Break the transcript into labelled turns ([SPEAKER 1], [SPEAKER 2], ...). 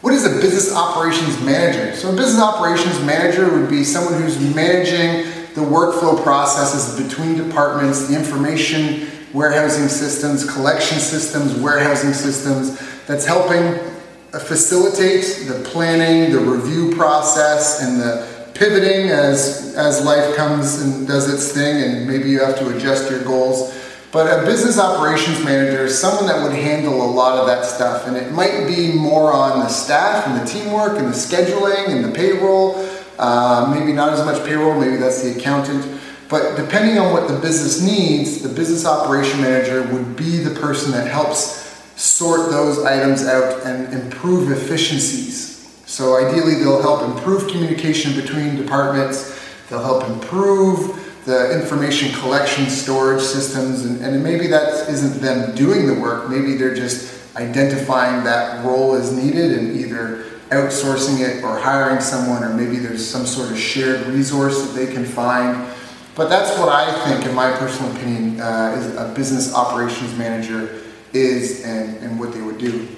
[SPEAKER 1] What is a business operations manager? So, a business operations manager would be someone who's managing the workflow processes between departments, the information warehousing systems, collection systems, warehousing systems, that's helping facilitate the planning, the review process, and the pivoting as, as life comes and does its thing, and maybe you have to adjust your goals but a business operations manager is someone that would handle a lot of that stuff, and it might be more on the staff and the teamwork and the scheduling and the payroll. Uh, maybe not as much payroll, maybe that's the accountant. But depending on what the business needs, the business operation manager would be the person that helps sort those items out and improve efficiencies. So ideally, they'll help improve communication between departments, they'll help improve the information collection storage systems, and, and maybe that isn't them doing the work, maybe they're just identifying that role as needed and either outsourcing it or hiring someone, or maybe there's some sort of shared resource that they can find. But that's what I think, in my personal opinion, uh, is a business operations manager is and, and what they would do.